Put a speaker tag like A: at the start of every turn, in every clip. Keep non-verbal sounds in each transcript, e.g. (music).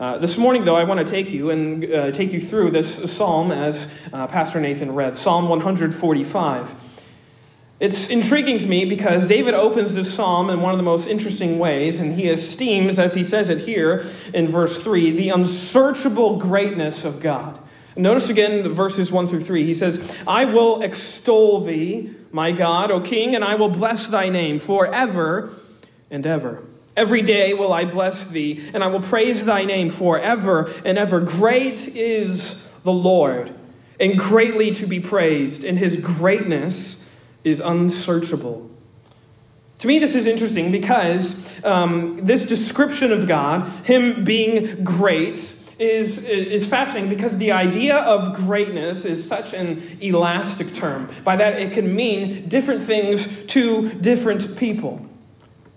A: Uh, this morning, though, I want to take you and uh, take you through this psalm as uh, Pastor Nathan read Psalm 145. It's intriguing to me because David opens this psalm in one of the most interesting ways, and he esteems, as he says it here in verse 3, the unsearchable greatness of God. Notice again verses 1 through 3. He says, I will extol thee, my God, O King, and I will bless thy name forever and ever. Every day will I bless thee, and I will praise thy name forever and ever. Great is the Lord, and greatly to be praised, and his greatness is unsearchable. To me, this is interesting because um, this description of God, Him being great, is, is fascinating because the idea of greatness is such an elastic term. By that, it can mean different things to different people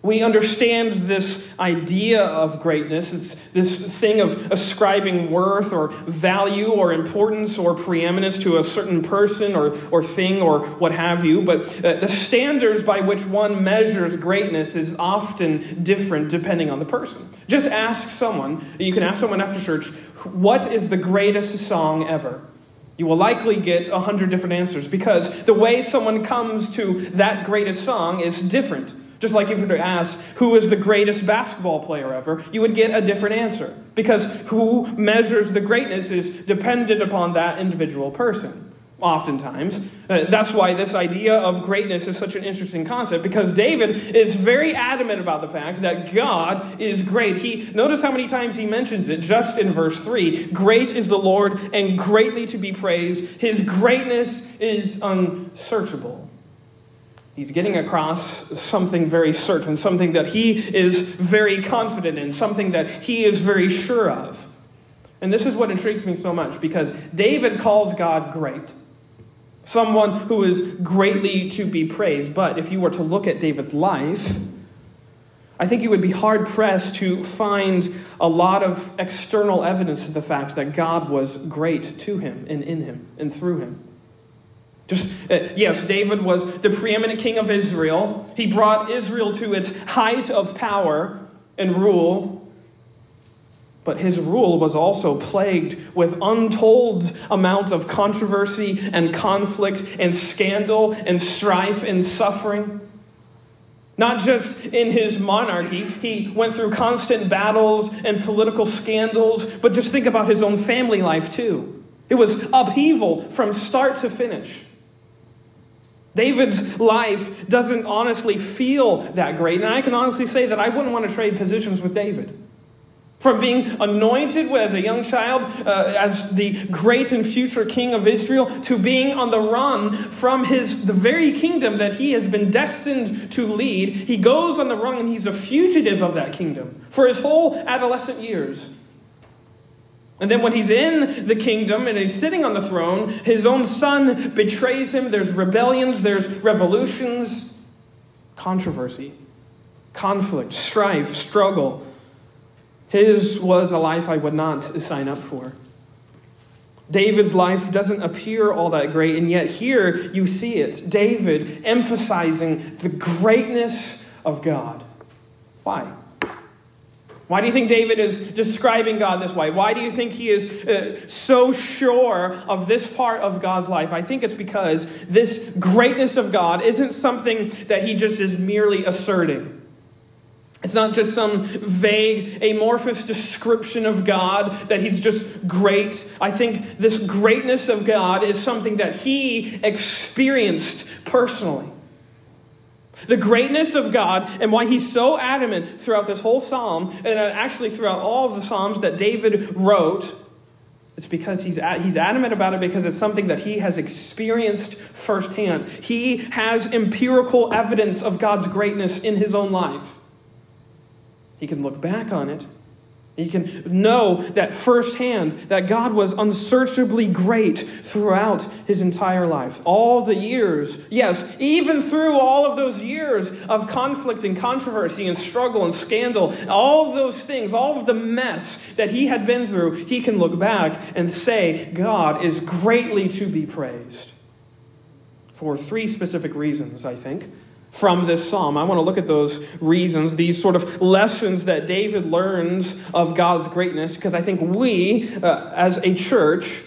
A: we understand this idea of greatness. It's this thing of ascribing worth or value or importance or preeminence to a certain person or, or thing or what have you. But uh, the standards by which one measures greatness is often different depending on the person. Just ask someone, you can ask someone after church, what is the greatest song ever? You will likely get a hundred different answers because the way someone comes to that greatest song is different. Just like if you were to ask, who is the greatest basketball player ever, you would get a different answer. Because who measures the greatness is dependent upon that individual person, oftentimes. Uh, that's why this idea of greatness is such an interesting concept, because David is very adamant about the fact that God is great. He Notice how many times he mentions it just in verse 3 Great is the Lord, and greatly to be praised. His greatness is unsearchable. He's getting across something very certain, something that he is very confident in, something that he is very sure of. And this is what intrigues me so much because David calls God great, someone who is greatly to be praised. But if you were to look at David's life, I think you would be hard pressed to find a lot of external evidence of the fact that God was great to him and in him and through him. Just, uh, yes, David was the preeminent king of Israel. He brought Israel to its height of power and rule. But his rule was also plagued with untold amounts of controversy and conflict and scandal and strife and suffering. Not just in his monarchy, he went through constant battles and political scandals, but just think about his own family life too. It was upheaval from start to finish. David's life doesn't honestly feel that great. And I can honestly say that I wouldn't want to trade positions with David. From being anointed as a young child uh, as the great and future king of Israel to being on the run from his, the very kingdom that he has been destined to lead, he goes on the run and he's a fugitive of that kingdom for his whole adolescent years. And then when he's in the kingdom and he's sitting on the throne, his own son betrays him. There's rebellions, there's revolutions, controversy, conflict, strife, struggle. His was a life I would not sign up for. David's life doesn't appear all that great, and yet here you see it. David emphasizing the greatness of God. Why? Why do you think David is describing God this way? Why do you think he is uh, so sure of this part of God's life? I think it's because this greatness of God isn't something that he just is merely asserting. It's not just some vague, amorphous description of God that he's just great. I think this greatness of God is something that he experienced personally. The greatness of God and why he's so adamant throughout this whole psalm, and uh, actually throughout all of the psalms that David wrote, it's because he's, he's adamant about it because it's something that he has experienced firsthand. He has empirical evidence of God's greatness in his own life. He can look back on it you can know that firsthand that God was unsearchably great throughout his entire life. All the years, yes, even through all of those years of conflict and controversy and struggle and scandal, all those things, all of the mess that he had been through, he can look back and say, God is greatly to be praised. For three specific reasons, I think. From this psalm. I want to look at those reasons, these sort of lessons that David learns of God's greatness, because I think we, uh, as a church,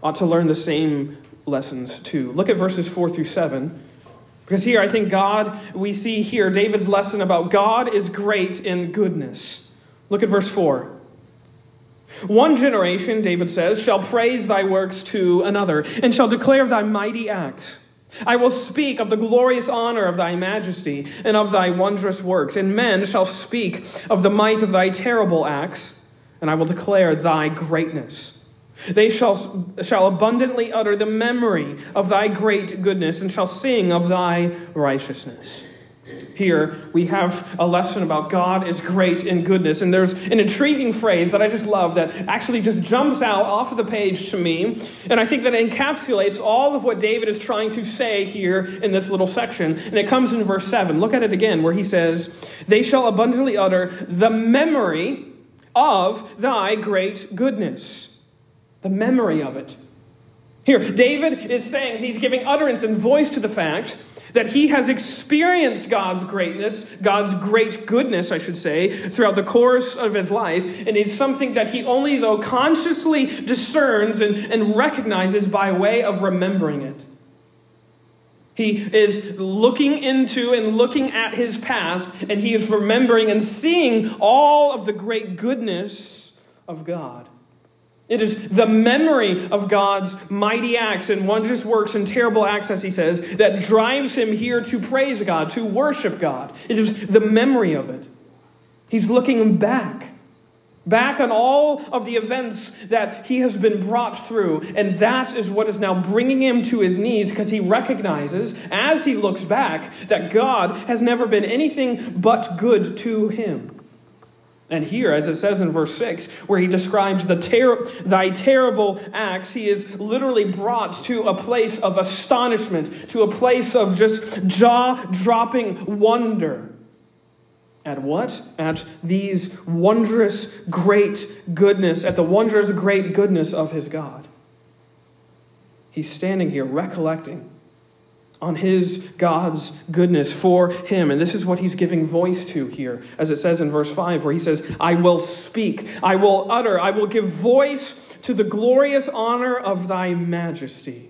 A: ought to learn the same lessons too. Look at verses 4 through 7. Because here, I think God, we see here David's lesson about God is great in goodness. Look at verse 4. One generation, David says, shall praise thy works to another, and shall declare thy mighty acts. I will speak of the glorious honor of thy majesty and of thy wondrous works, and men shall speak of the might of thy terrible acts, and I will declare thy greatness. They shall, shall abundantly utter the memory of thy great goodness, and shall sing of thy righteousness. Here we have a lesson about God is great in goodness. And there's an intriguing phrase that I just love that actually just jumps out off of the page to me. And I think that it encapsulates all of what David is trying to say here in this little section. And it comes in verse 7. Look at it again, where he says, They shall abundantly utter the memory of thy great goodness. The memory of it. Here, David is saying, he's giving utterance and voice to the fact that he has experienced God's greatness, God's great goodness, I should say, throughout the course of his life. And it's something that he only, though, consciously discerns and, and recognizes by way of remembering it. He is looking into and looking at his past, and he is remembering and seeing all of the great goodness of God. It is the memory of God's mighty acts and wondrous works and terrible acts, as he says, that drives him here to praise God, to worship God. It is the memory of it. He's looking back, back on all of the events that he has been brought through, and that is what is now bringing him to his knees because he recognizes, as he looks back, that God has never been anything but good to him. And here, as it says in verse 6, where he describes the ter- thy terrible acts, he is literally brought to a place of astonishment, to a place of just jaw dropping wonder. At what? At these wondrous great goodness, at the wondrous great goodness of his God. He's standing here recollecting on his God's goodness for him. And this is what he's giving voice to here, as it says in verse 5, where he says, I will speak, I will utter, I will give voice to the glorious honor of thy majesty.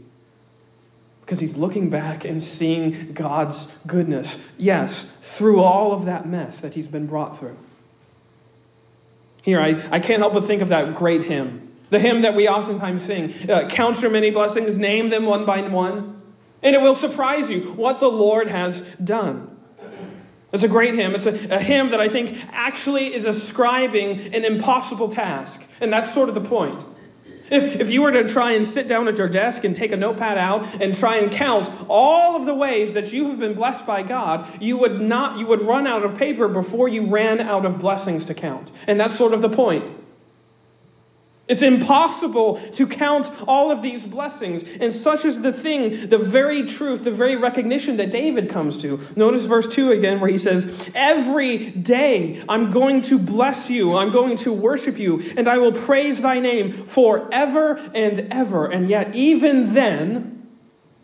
A: Because he's looking back and seeing God's goodness, yes, through all of that mess that he's been brought through. Here, I, I can't help but think of that great hymn, the hymn that we oftentimes sing. Uh, Count your many blessings, name them one by one. And it will surprise you what the Lord has done. It's a great hymn. It's a, a, hymn that I think actually is ascribing an impossible task. And that's sort of the point. If, if you were to try and sit down at your desk and take a notepad out and try and count all of the ways that you have been blessed by God, you would not you would run out of paper before you ran out of blessings to count. And that's sort of the point. It's impossible to count all of these blessings. And such is the thing, the very truth, the very recognition that David comes to. Notice verse 2 again, where he says, Every day I'm going to bless you, I'm going to worship you, and I will praise thy name forever and ever. And yet, even then,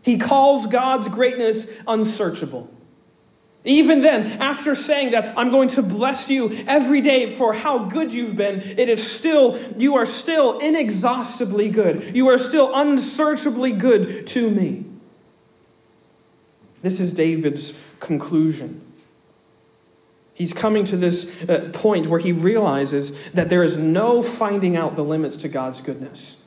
A: he calls God's greatness unsearchable. Even then, after saying that I'm going to bless you every day for how good you've been, it is still, you are still inexhaustibly good. You are still unsearchably good to me. This is David's conclusion. He's coming to this uh, point where he realizes that there is no finding out the limits to God's goodness.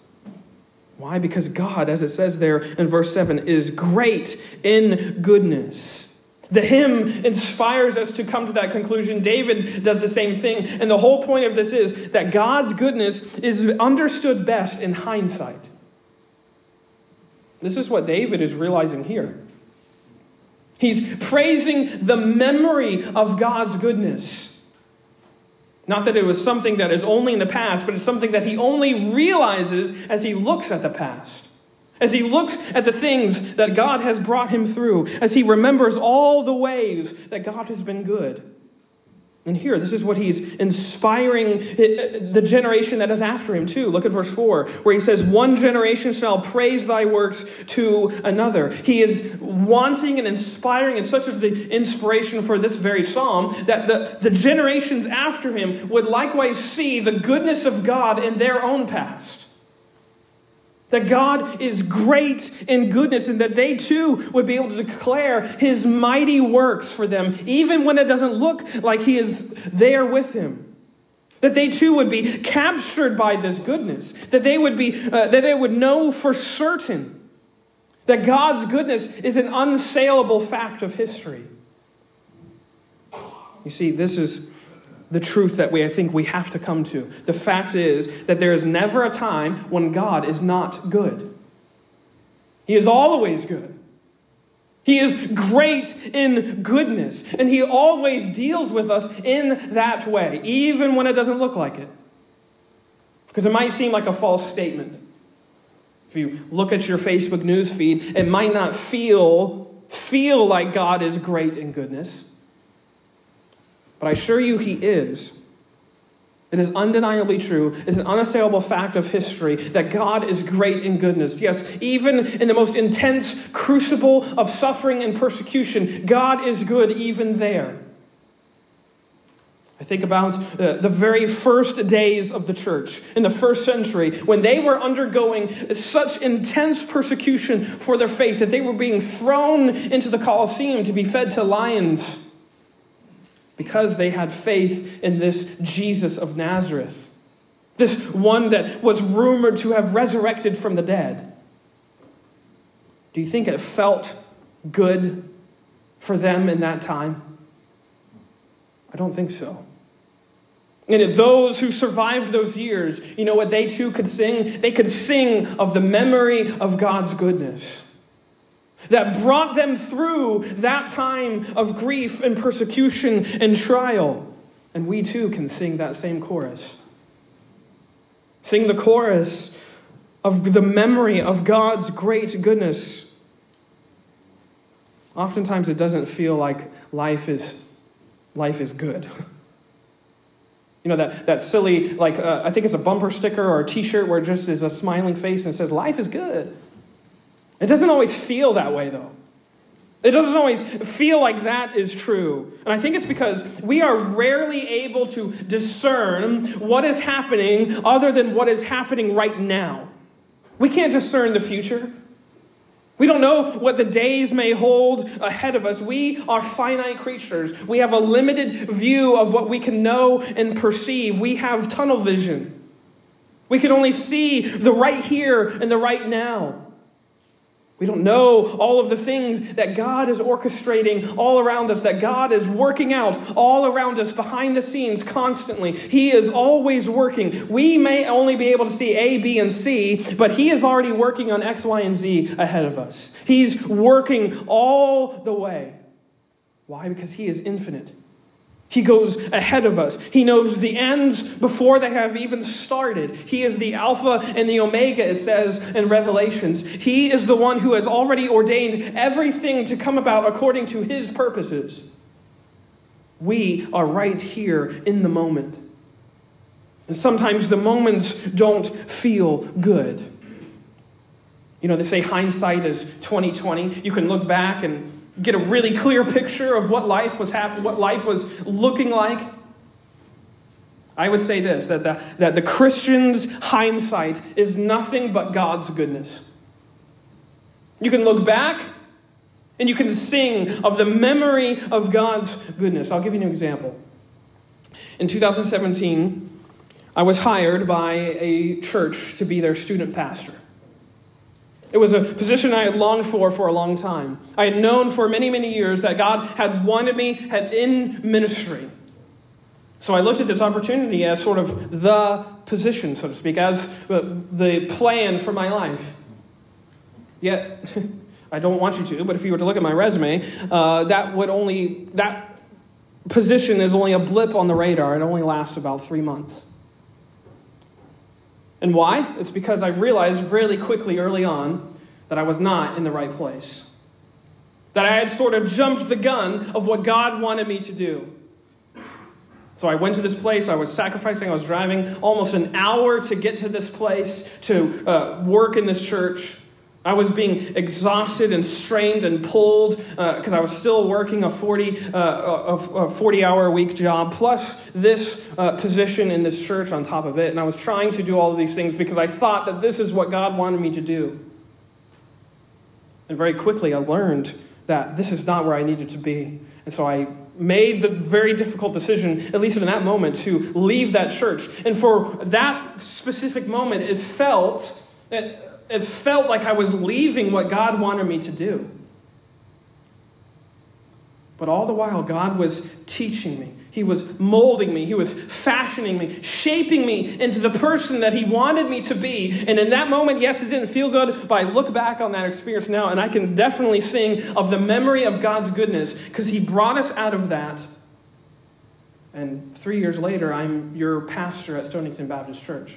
A: Why? Because God, as it says there in verse 7, is great in goodness. The hymn inspires us to come to that conclusion. David does the same thing. And the whole point of this is that God's goodness is understood best in hindsight. This is what David is realizing here. He's praising the memory of God's goodness. Not that it was something that is only in the past, but it's something that he only realizes as he looks at the past as he looks at the things that God has brought him through, as he remembers all the ways that God has been good. And here, this is what he's inspiring the generation that is after him, too. Look at verse 4, where he says, One generation shall praise thy works to another. He is wanting and inspiring, and such is the inspiration for this very psalm, that the, the generations after him would likewise see the goodness of God in their own past. That God is great in goodness and that they too would be able to declare his mighty works for them, even when it doesn't look like he is there with him. That they too would be captured by this goodness. That they would be, uh, that they would know for certain that God's goodness is an unsaleable fact of history. You see, this is the truth that we, I think we have to come to. The fact is that there is never a time when God is not good. He is always good. He is great in goodness, and He always deals with us in that way, even when it doesn't look like it. Because it might seem like a false statement. If you look at your Facebook news feed, it might not feel, feel like God is great in goodness. But I assure you, he is. It is undeniably true. It's an unassailable fact of history that God is great in goodness. Yes, even in the most intense crucible of suffering and persecution, God is good even there. I think about uh, the very first days of the church in the first century when they were undergoing such intense persecution for their faith that they were being thrown into the Colosseum to be fed to lions because they had faith in this Jesus of Nazareth, this one that was rumored to have resurrected from the dead. Do you think it felt good for them in that time? I don't think so. And if those who survived those years, you know what they too could sing? They could sing of the memory of God's goodness that brought them through that time of grief and persecution and trial. And we too can sing that same chorus. Sing the chorus of the memory of God's great goodness. Oftentimes it doesn't feel like life is, life is good. You know, that, that silly, like, uh, I think it's a bumper sticker or a t shirt where it just is a smiling face and it says, Life is good. It doesn't always feel that way, though. It doesn't always feel like that is true. And I think it's because we are rarely able to discern what is happening other than what is happening right now. We can't discern the future. We don't know what the days may hold ahead of us. We are finite creatures. We have a limited view of what we can know and perceive. We have tunnel vision. We can only see the right here and the right now. We don't know all of the things that God is orchestrating all around us, that God is working out all around us behind the scenes constantly. He is always working. We may only be able to see A, B, and C, but He is already working on X, Y, and Z ahead of us. He's working all the way. Why? Because He is infinite. He goes ahead of us. He knows the ends before they have even started. He is the Alpha and the Omega, it says in Revelations. He is the one who has already ordained everything to come about according to His purposes. We are right here in the moment. And sometimes the moments don't feel good. You know, they say hindsight is 2020. You can look back and get a really clear picture of what life was happening, what life was looking like. I would say this that the, that the Christian's hindsight is nothing but God's goodness. You can look back and you can sing of the memory of God's goodness. I'll give you an example. In 2017, I was hired by a church to be their student pastor. It was a position I had longed for for a long time. I had known for many, many years that God had wanted me had in ministry. So I looked at this opportunity as sort of the position, so to speak, as the plan for my life. Yet, (laughs) I don't want you to, but if you were to look at my resume, uh, that would only, that position is only a blip on the radar. It only lasts about three months. And why? It's because I realized really quickly early on that I was not in the right place. That I had sort of jumped the gun of what God wanted me to do. So I went to this place. I was sacrificing. I was driving almost an hour to get to this place to uh, work in this church. I was being exhausted and strained and pulled because uh, I was still working a 40, uh, a, a 40 hour week job, plus this uh, position in this church on top of it. And I was trying to do all of these things because I thought that this is what God wanted me to do. And very quickly I learned that this is not where I needed to be. And so I made the very difficult decision, at least in that moment, to leave that church. And for that specific moment, it felt, it, it felt like I was leaving what God wanted me to do. But all the while, God was teaching me. He was molding me. He was fashioning me, shaping me into the person that He wanted me to be. And in that moment, yes, it didn't feel good, but I look back on that experience now and I can definitely sing of the memory of God's goodness because He brought us out of that. And three years later, I'm your pastor at Stonington Baptist Church.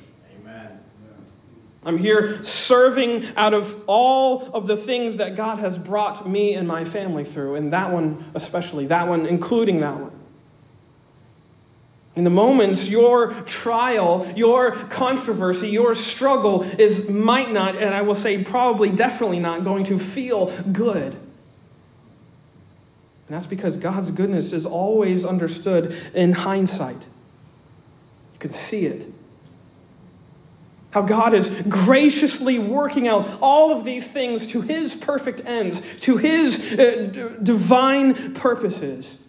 A: I'm here serving out of all of the things that God has brought me and my family through, and that one especially, that one, including that one. In the moments, your trial, your controversy, your struggle is might not, and I will say probably definitely not, going to feel good. And that's because God's goodness is always understood in hindsight. You can see it. How God is graciously working out all of these things to His perfect ends, to His uh, d- divine purposes.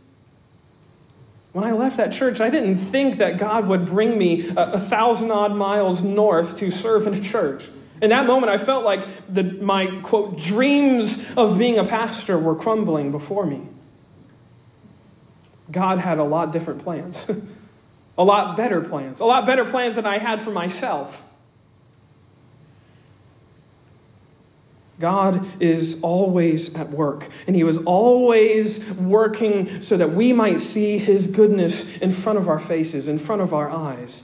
A: When I left that church, I didn't think that God would bring me a, a thousand odd miles north to serve in a church. In that moment, I felt like the, my, quote, dreams of being a pastor were crumbling before me. God had a lot different plans, (laughs) a lot better plans, a lot better plans than I had for myself. God is always at work, and He was always working so that we might see His goodness in front of our faces, in front of our eyes.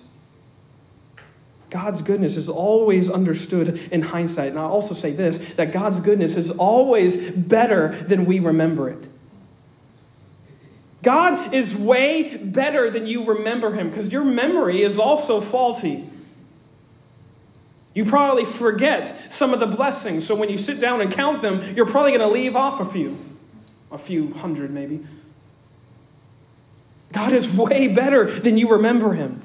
A: God's goodness is always understood in hindsight. And I'll also say this that God's goodness is always better than we remember it. God is way better than you remember Him because your memory is also faulty. You probably forget some of the blessings, so when you sit down and count them, you're probably going to leave off a few. A few hundred, maybe. God is way better than you remember him.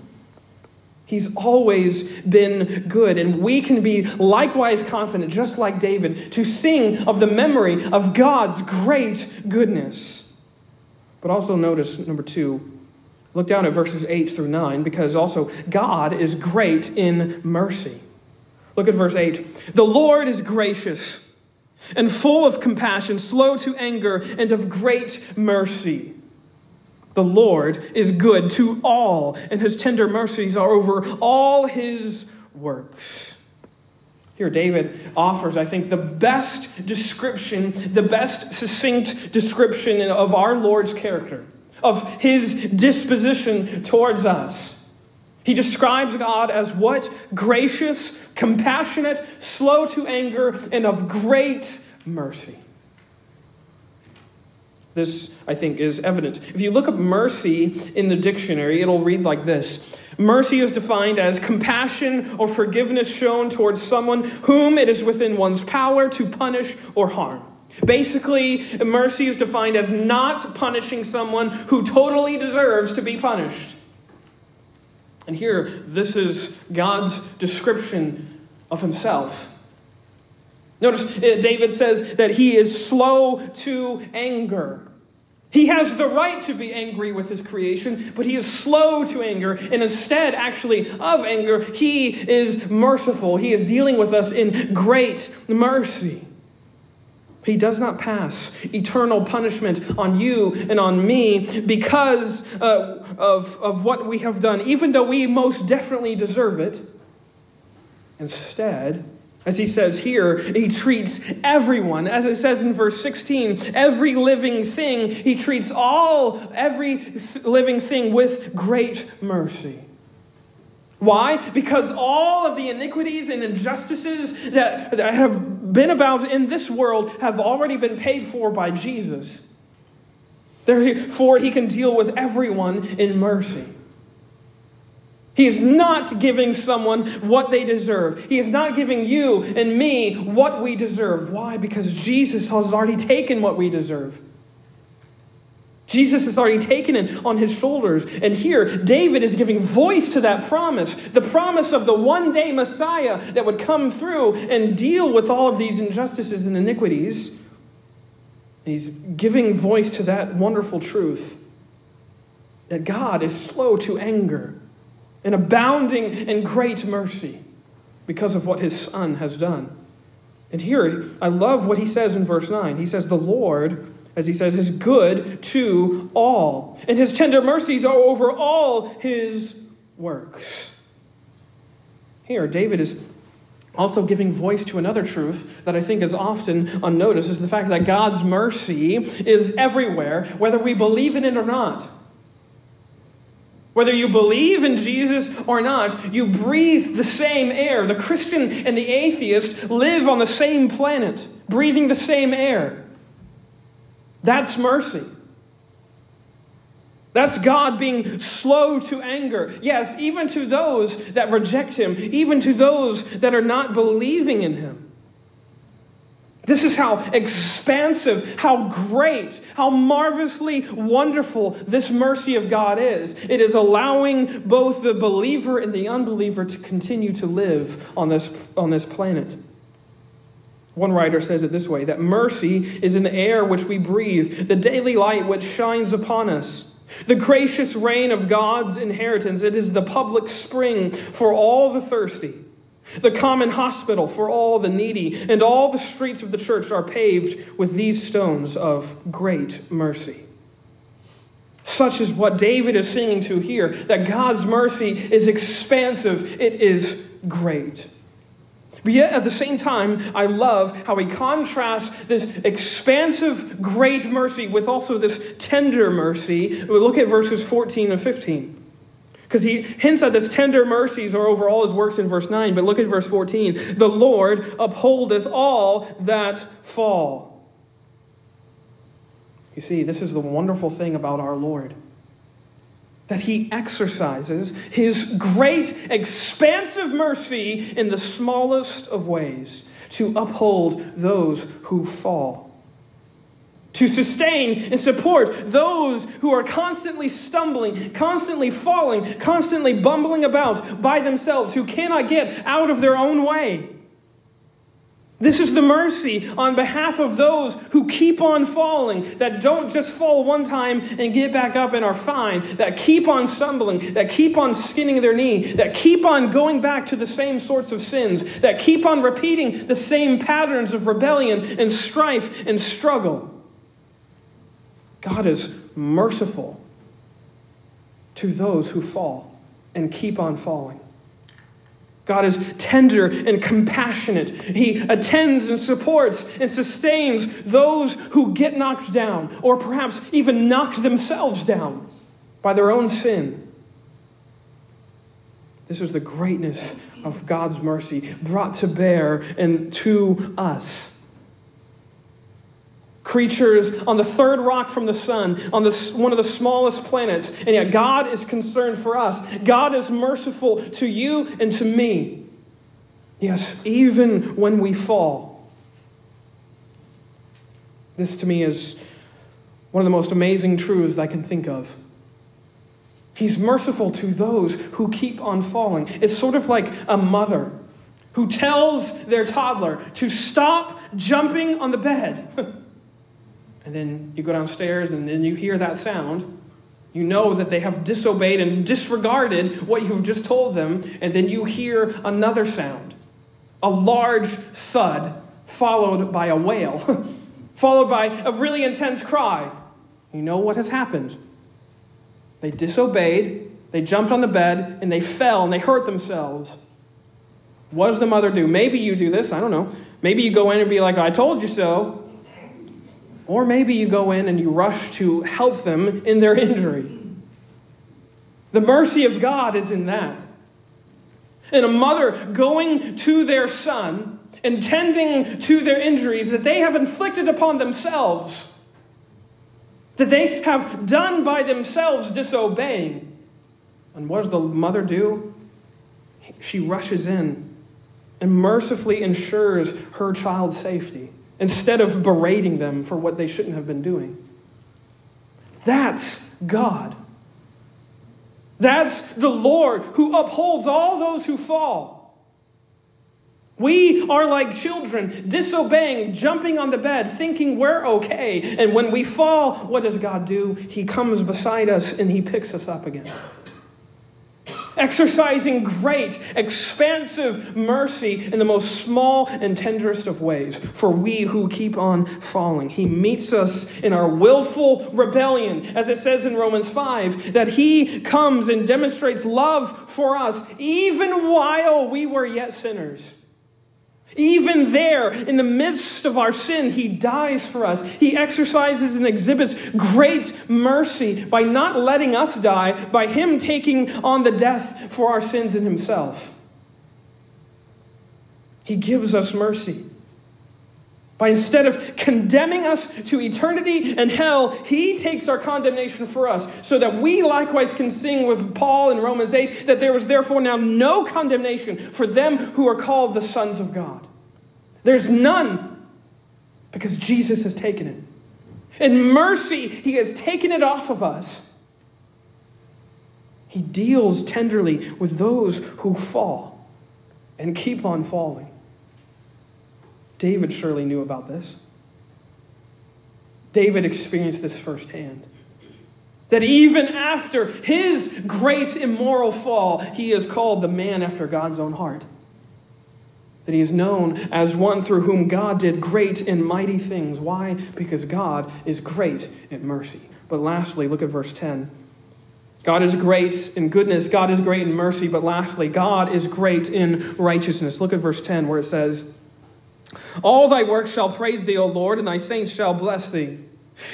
A: He's always been good, and we can be likewise confident, just like David, to sing of the memory of God's great goodness. But also notice, number two, look down at verses 8 through 9, because also God is great in mercy. Look at verse 8. The Lord is gracious and full of compassion, slow to anger, and of great mercy. The Lord is good to all, and his tender mercies are over all his works. Here, David offers, I think, the best description, the best succinct description of our Lord's character, of his disposition towards us. He describes God as what? Gracious, compassionate, slow to anger, and of great mercy. This, I think, is evident. If you look up mercy in the dictionary, it'll read like this Mercy is defined as compassion or forgiveness shown towards someone whom it is within one's power to punish or harm. Basically, mercy is defined as not punishing someone who totally deserves to be punished. And here, this is God's description of himself. Notice uh, David says that he is slow to anger. He has the right to be angry with his creation, but he is slow to anger. And instead, actually, of anger, he is merciful. He is dealing with us in great mercy. He does not pass eternal punishment on you and on me because uh, of, of what we have done, even though we most definitely deserve it. Instead, as he says here, he treats everyone, as it says in verse 16, every living thing, he treats all, every living thing with great mercy. Why? Because all of the iniquities and injustices that, that have been about in this world have already been paid for by Jesus. Therefore, he can deal with everyone in mercy. He is not giving someone what they deserve. He is not giving you and me what we deserve. Why? Because Jesus has already taken what we deserve. Jesus has already taken it on his shoulders. And here, David is giving voice to that promise the promise of the one day Messiah that would come through and deal with all of these injustices and iniquities. And he's giving voice to that wonderful truth that God is slow to anger and abounding in great mercy because of what his son has done. And here, I love what he says in verse 9. He says, The Lord, as he says, is good to all, and his tender mercies are over all his works. Here, David is also giving voice to another truth that I think is often unnoticed is the fact that God's mercy is everywhere, whether we believe in it or not. Whether you believe in Jesus or not, you breathe the same air. The Christian and the atheist live on the same planet, breathing the same air. That's mercy. That's God being slow to anger. Yes, even to those that reject Him, even to those that are not believing in Him. This is how expansive, how great, how marvelously wonderful this mercy of God is. It is allowing both the believer and the unbeliever to continue to live on this, on this planet. One writer says it this way that mercy is an air which we breathe, the daily light which shines upon us. The gracious rain of God's inheritance, it is the public spring for all the thirsty the common hospital for all the needy, and all the streets of the church are paved with these stones of great mercy. Such is what David is singing to here that God's mercy is expansive, it is great. But yet, at the same time, I love how he contrasts this expansive, great mercy with also this tender mercy. We look at verses 14 and 15. Because he hints at this tender mercies are over all his works in verse 9. But look at verse 14. The Lord upholdeth all that fall. You see, this is the wonderful thing about our Lord that he exercises his great, expansive mercy in the smallest of ways to uphold those who fall to sustain and support those who are constantly stumbling, constantly falling, constantly bumbling about by themselves, who cannot get out of their own way. This is the mercy on behalf of those who keep on falling, that don't just fall one time and get back up and are fine, that keep on stumbling, that keep on skinning their knee, that keep on going back to the same sorts of sins, that keep on repeating the same patterns of rebellion and strife and struggle. God is merciful to those who fall and keep on falling. God is tender and compassionate. He attends and supports and sustains those who get knocked down, or perhaps even knocked themselves down by their own sin. This is the greatness of God's mercy brought to bear and to us creatures on the third rock from the sun, on the, one of the smallest planets. And yet, God is concerned for us. God is merciful to you and to me. Yes, even when we fall. This to me is one of the most amazing truths I can think of. He's merciful to those who keep on falling. It's sort of like a mother who tells their toddler to stop jumping on the bed. (laughs) and then you go downstairs and then you hear that sound. You know that they have disobeyed and disregarded what you've just told them, and then you hear another sound a large thud, followed by a wail, (laughs) followed by a really intense cry. You know what has happened. They disobeyed, they jumped on the bed, and they fell and they hurt themselves. What does the mother do? Maybe you do this, I don't know. Maybe you go in and be like, I told you so. Or maybe you go in and you rush to help them in their injury. The mercy of God is in that. And a mother going to their son and tending to their injuries that they have inflicted upon themselves, that they have done by themselves disobeying. And what does the mother do? She rushes in and mercifully ensures her child's safety instead of berating them for what they shouldn't have been doing. That's God. That's the Lord who upholds all those who fall. We are like children, disobeying, jumping on the bed, thinking we're okay. And when we fall, what does God do? He comes beside us and He picks us up again exercising great, expansive mercy in the most small and tenderest of ways for we who keep on falling. He meets us in our willful rebellion, as it says in Romans 5, that He comes and demonstrates love for us even while we were yet sinners. Even there, in the midst of our sin, He dies for us. He exercises and exhibits great mercy by not letting us die, by Him taking on the death for our sins in Himself. He gives us mercy. By instead of condemning us to eternity and hell, he takes our condemnation for us, so that we likewise can sing with Paul in Romans 8 that there is therefore now no condemnation for them who are called the sons of God. There's none because Jesus has taken it. In mercy, he has taken it off of us. He deals tenderly with those who fall and keep on falling. David surely knew about this. David experienced this firsthand. That even after his great immoral fall, he is called the man after God's own heart. That he is known as one through whom God did great and mighty things. Why? Because God is great in mercy. But lastly, look at verse 10. God is great in goodness, God is great in mercy, but lastly, God is great in righteousness. Look at verse 10 where it says, all thy works shall praise thee, O Lord, and thy saints shall bless thee.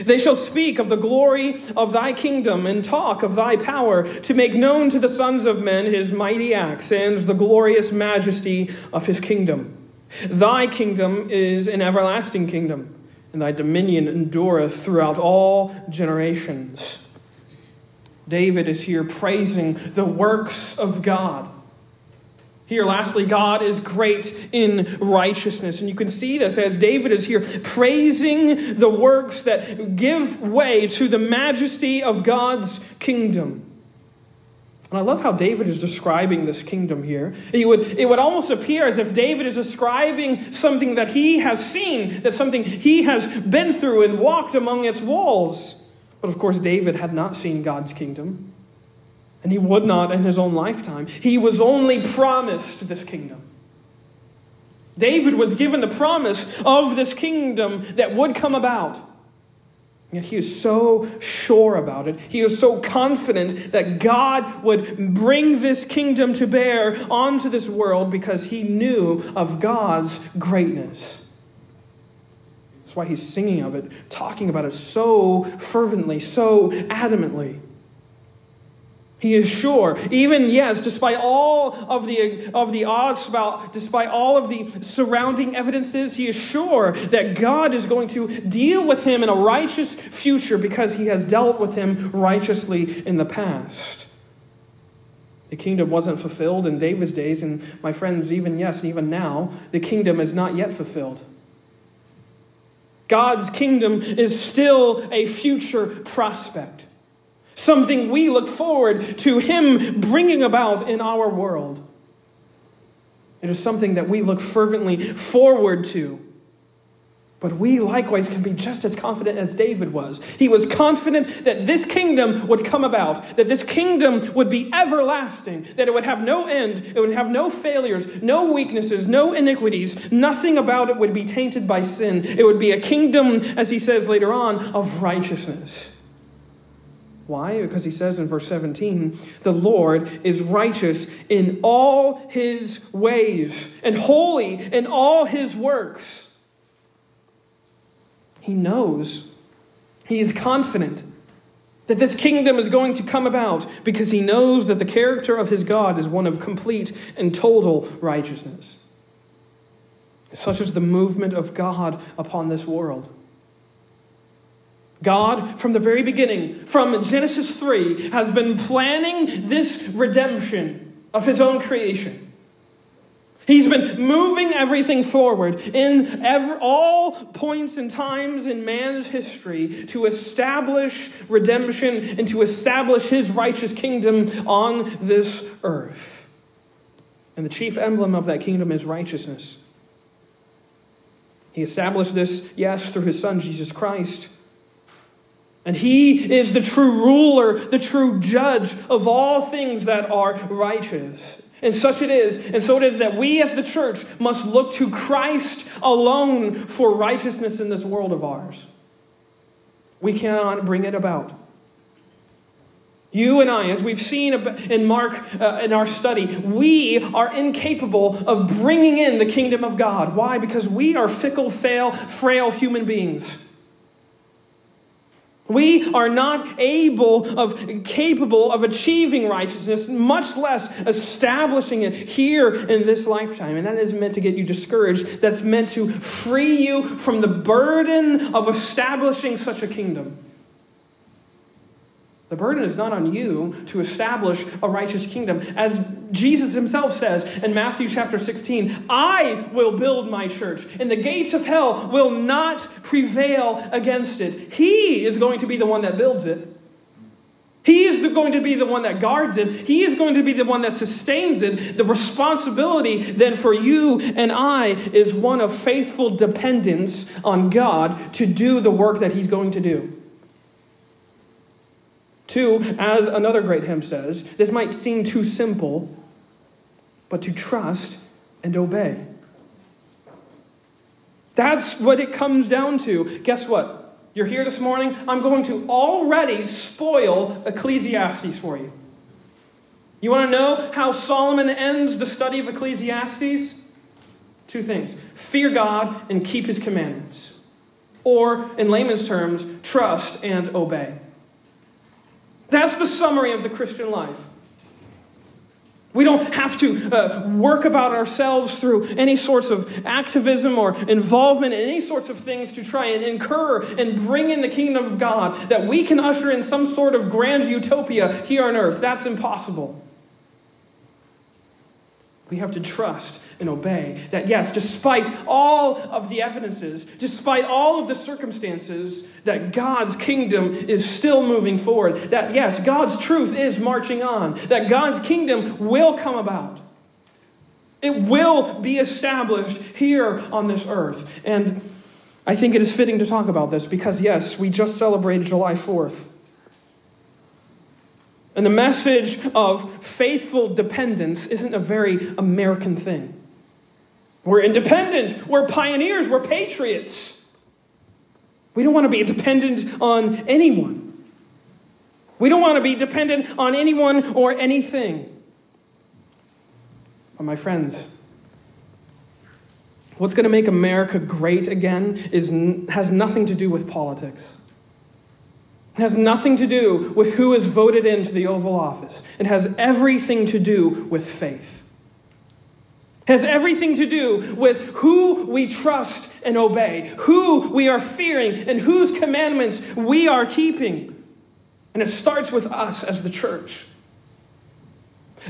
A: They shall speak of the glory of thy kingdom and talk of thy power to make known to the sons of men his mighty acts and the glorious majesty of his kingdom. Thy kingdom is an everlasting kingdom, and thy dominion endureth throughout all generations. David is here praising the works of God. Here, lastly, God is great in righteousness. And you can see this as David is here praising the works that give way to the majesty of God's kingdom. And I love how David is describing this kingdom here. It would, it would almost appear as if David is describing something that he has seen, that something he has been through and walked among its walls. But of course, David had not seen God's kingdom and he would not in his own lifetime. He was only promised this kingdom. David was given the promise of this kingdom that would come about. Yet he is so sure about it. He is so confident that God would bring this kingdom to bear onto this world because he knew of God's greatness. That's why he's singing of it, talking about it so fervently, so adamantly. He is sure, even yes, despite all of the, of the odds, about, despite all of the surrounding evidences, he is sure that God is going to deal with him in a righteous future because he has dealt with him righteously in the past. The kingdom wasn't fulfilled in David's days, and my friends, even yes, and even now, the kingdom is not yet fulfilled. God's kingdom is still a future prospect something we look forward to Him bringing about in our world. It is something that we look fervently forward to. But we likewise can be just as confident as David was. He was confident that this kingdom would come about, that this kingdom would be everlasting, that it would have no end, it would have no failures, no weaknesses, no iniquities. Nothing about it would be tainted by sin. It would be a kingdom, as he says later on, of righteousness. Why? Because he says in verse 17, the Lord is righteous in all his ways and holy in all his works. He knows, he is confident that this kingdom is going to come about because he knows that the character of his God is one of complete and total righteousness. Such is the movement of God upon this world. God, from the very beginning, from Genesis 3, has been planning this redemption of his own creation. He's been moving everything forward in every, all points and times in man's history to establish redemption and to establish his righteous kingdom on this earth. And the chief emblem of that kingdom is righteousness. He established this, yes, through his son, Jesus Christ. And he is the true ruler, the true judge of all things that are righteous. And such it is, and so it is that we as the church must look to Christ alone for righteousness in this world of ours. We cannot bring it about. You and I, as we've seen in Mark uh, in our study, we are incapable of bringing in the kingdom of God. Why? Because we are fickle, fail, frail human beings. We are not able of capable of achieving righteousness, much less establishing it here in this lifetime. And that is meant to get you discouraged. That's meant to free you from the burden of establishing such a kingdom. The burden is not on you to establish a righteous kingdom. As Jesus himself says in Matthew chapter 16, I will build my church, and the gates of hell will not prevail against it. He is going to be the one that builds it. He is going to be the one that guards it. He is going to be the one that sustains it. The responsibility then for you and I is one of faithful dependence on God to do the work that He's going to do. Two, as another great hymn says, this might seem too simple, but to trust and obey. That's what it comes down to. Guess what? You're here this morning. I'm going to already spoil Ecclesiastes for you. You want to know how Solomon ends the study of Ecclesiastes? Two things fear God and keep his commandments. Or, in layman's terms, trust and obey. That's the summary of the Christian life. We don't have to uh, work about ourselves through any sorts of activism or involvement in any sorts of things to try and incur and bring in the kingdom of God, that we can usher in some sort of grand utopia here on earth. That's impossible. We have to trust and obey. That, yes, despite all of the evidences, despite all of the circumstances, that God's kingdom is still moving forward. That, yes, God's truth is marching on. That God's kingdom will come about. It will be established here on this earth. And I think it is fitting to talk about this because, yes, we just celebrated July 4th. And the message of faithful dependence isn't a very American thing. We're independent. We're pioneers. We're patriots. We don't want to be dependent on anyone. We don't want to be dependent on anyone or anything. But, my friends, what's going to make America great again is, has nothing to do with politics. It has nothing to do with who is voted into the Oval Office. It has everything to do with faith has everything to do with who we trust and obey, who we are fearing, and whose commandments we are keeping. And it starts with us as the church.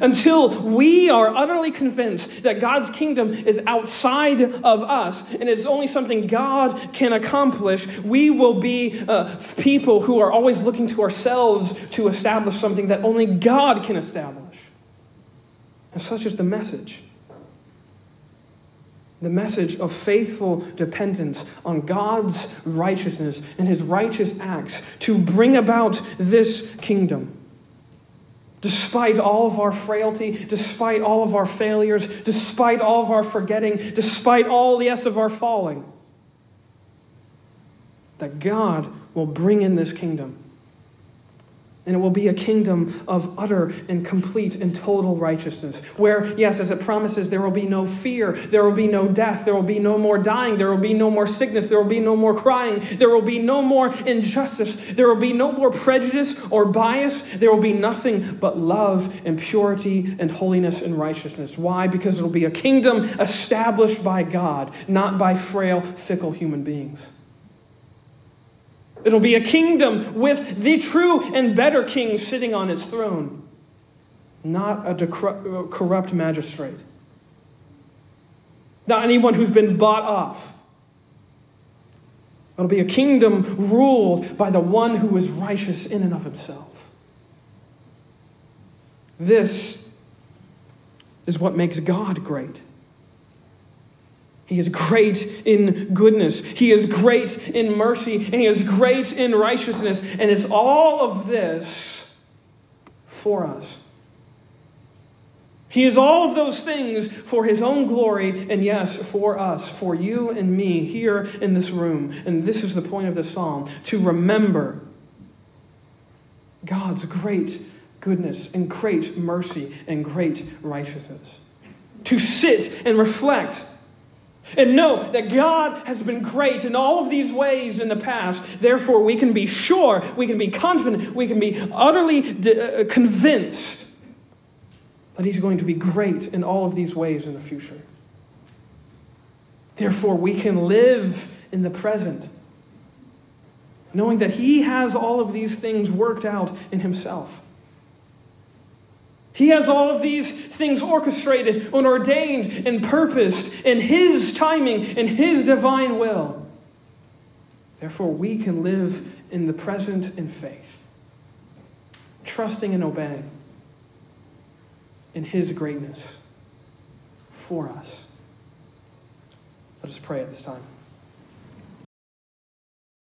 A: Until we are utterly convinced that God's kingdom is outside of us and it's only something God can accomplish, we will be uh, people who are always looking to ourselves to establish something that only God can establish. And such is the message the message of faithful dependence on God's righteousness and his righteous acts to bring about this kingdom. Despite all of our frailty, despite all of our failures, despite all of our forgetting, despite all, the yes, of our falling, that God will bring in this kingdom and it will be a kingdom of utter and complete and total righteousness. Where, yes, as it promises, there will be no fear, there will be no death, there will be no more dying, there will be no more sickness, there will be no more crying, there will be no more injustice, there will be no more prejudice or bias, there will be nothing but love and purity and holiness and righteousness. Why? Because it will be a kingdom established by God, not by frail, fickle human beings. It'll be a kingdom with the true and better king sitting on its throne, not a decru- corrupt magistrate, not anyone who's been bought off. It'll be a kingdom ruled by the one who is righteous in and of himself. This is what makes God great. He is great in goodness. He is great in mercy. And He is great in righteousness. And it's all of this for us. He is all of those things for His own glory, and yes, for us, for you and me here in this room. And this is the point of the psalm to remember God's great goodness and great mercy and great righteousness. To sit and reflect and know that God has been great in all of these ways in the past. Therefore, we can be sure, we can be confident, we can be utterly uh, convinced that He's going to be great in all of these ways in the future. Therefore, we can live in the present, knowing that He has all of these things worked out in Himself. He has all of these things orchestrated and ordained and purposed in His timing and His divine will. Therefore, we can live in the present in faith, trusting and obeying in His greatness for us. Let us pray at this time.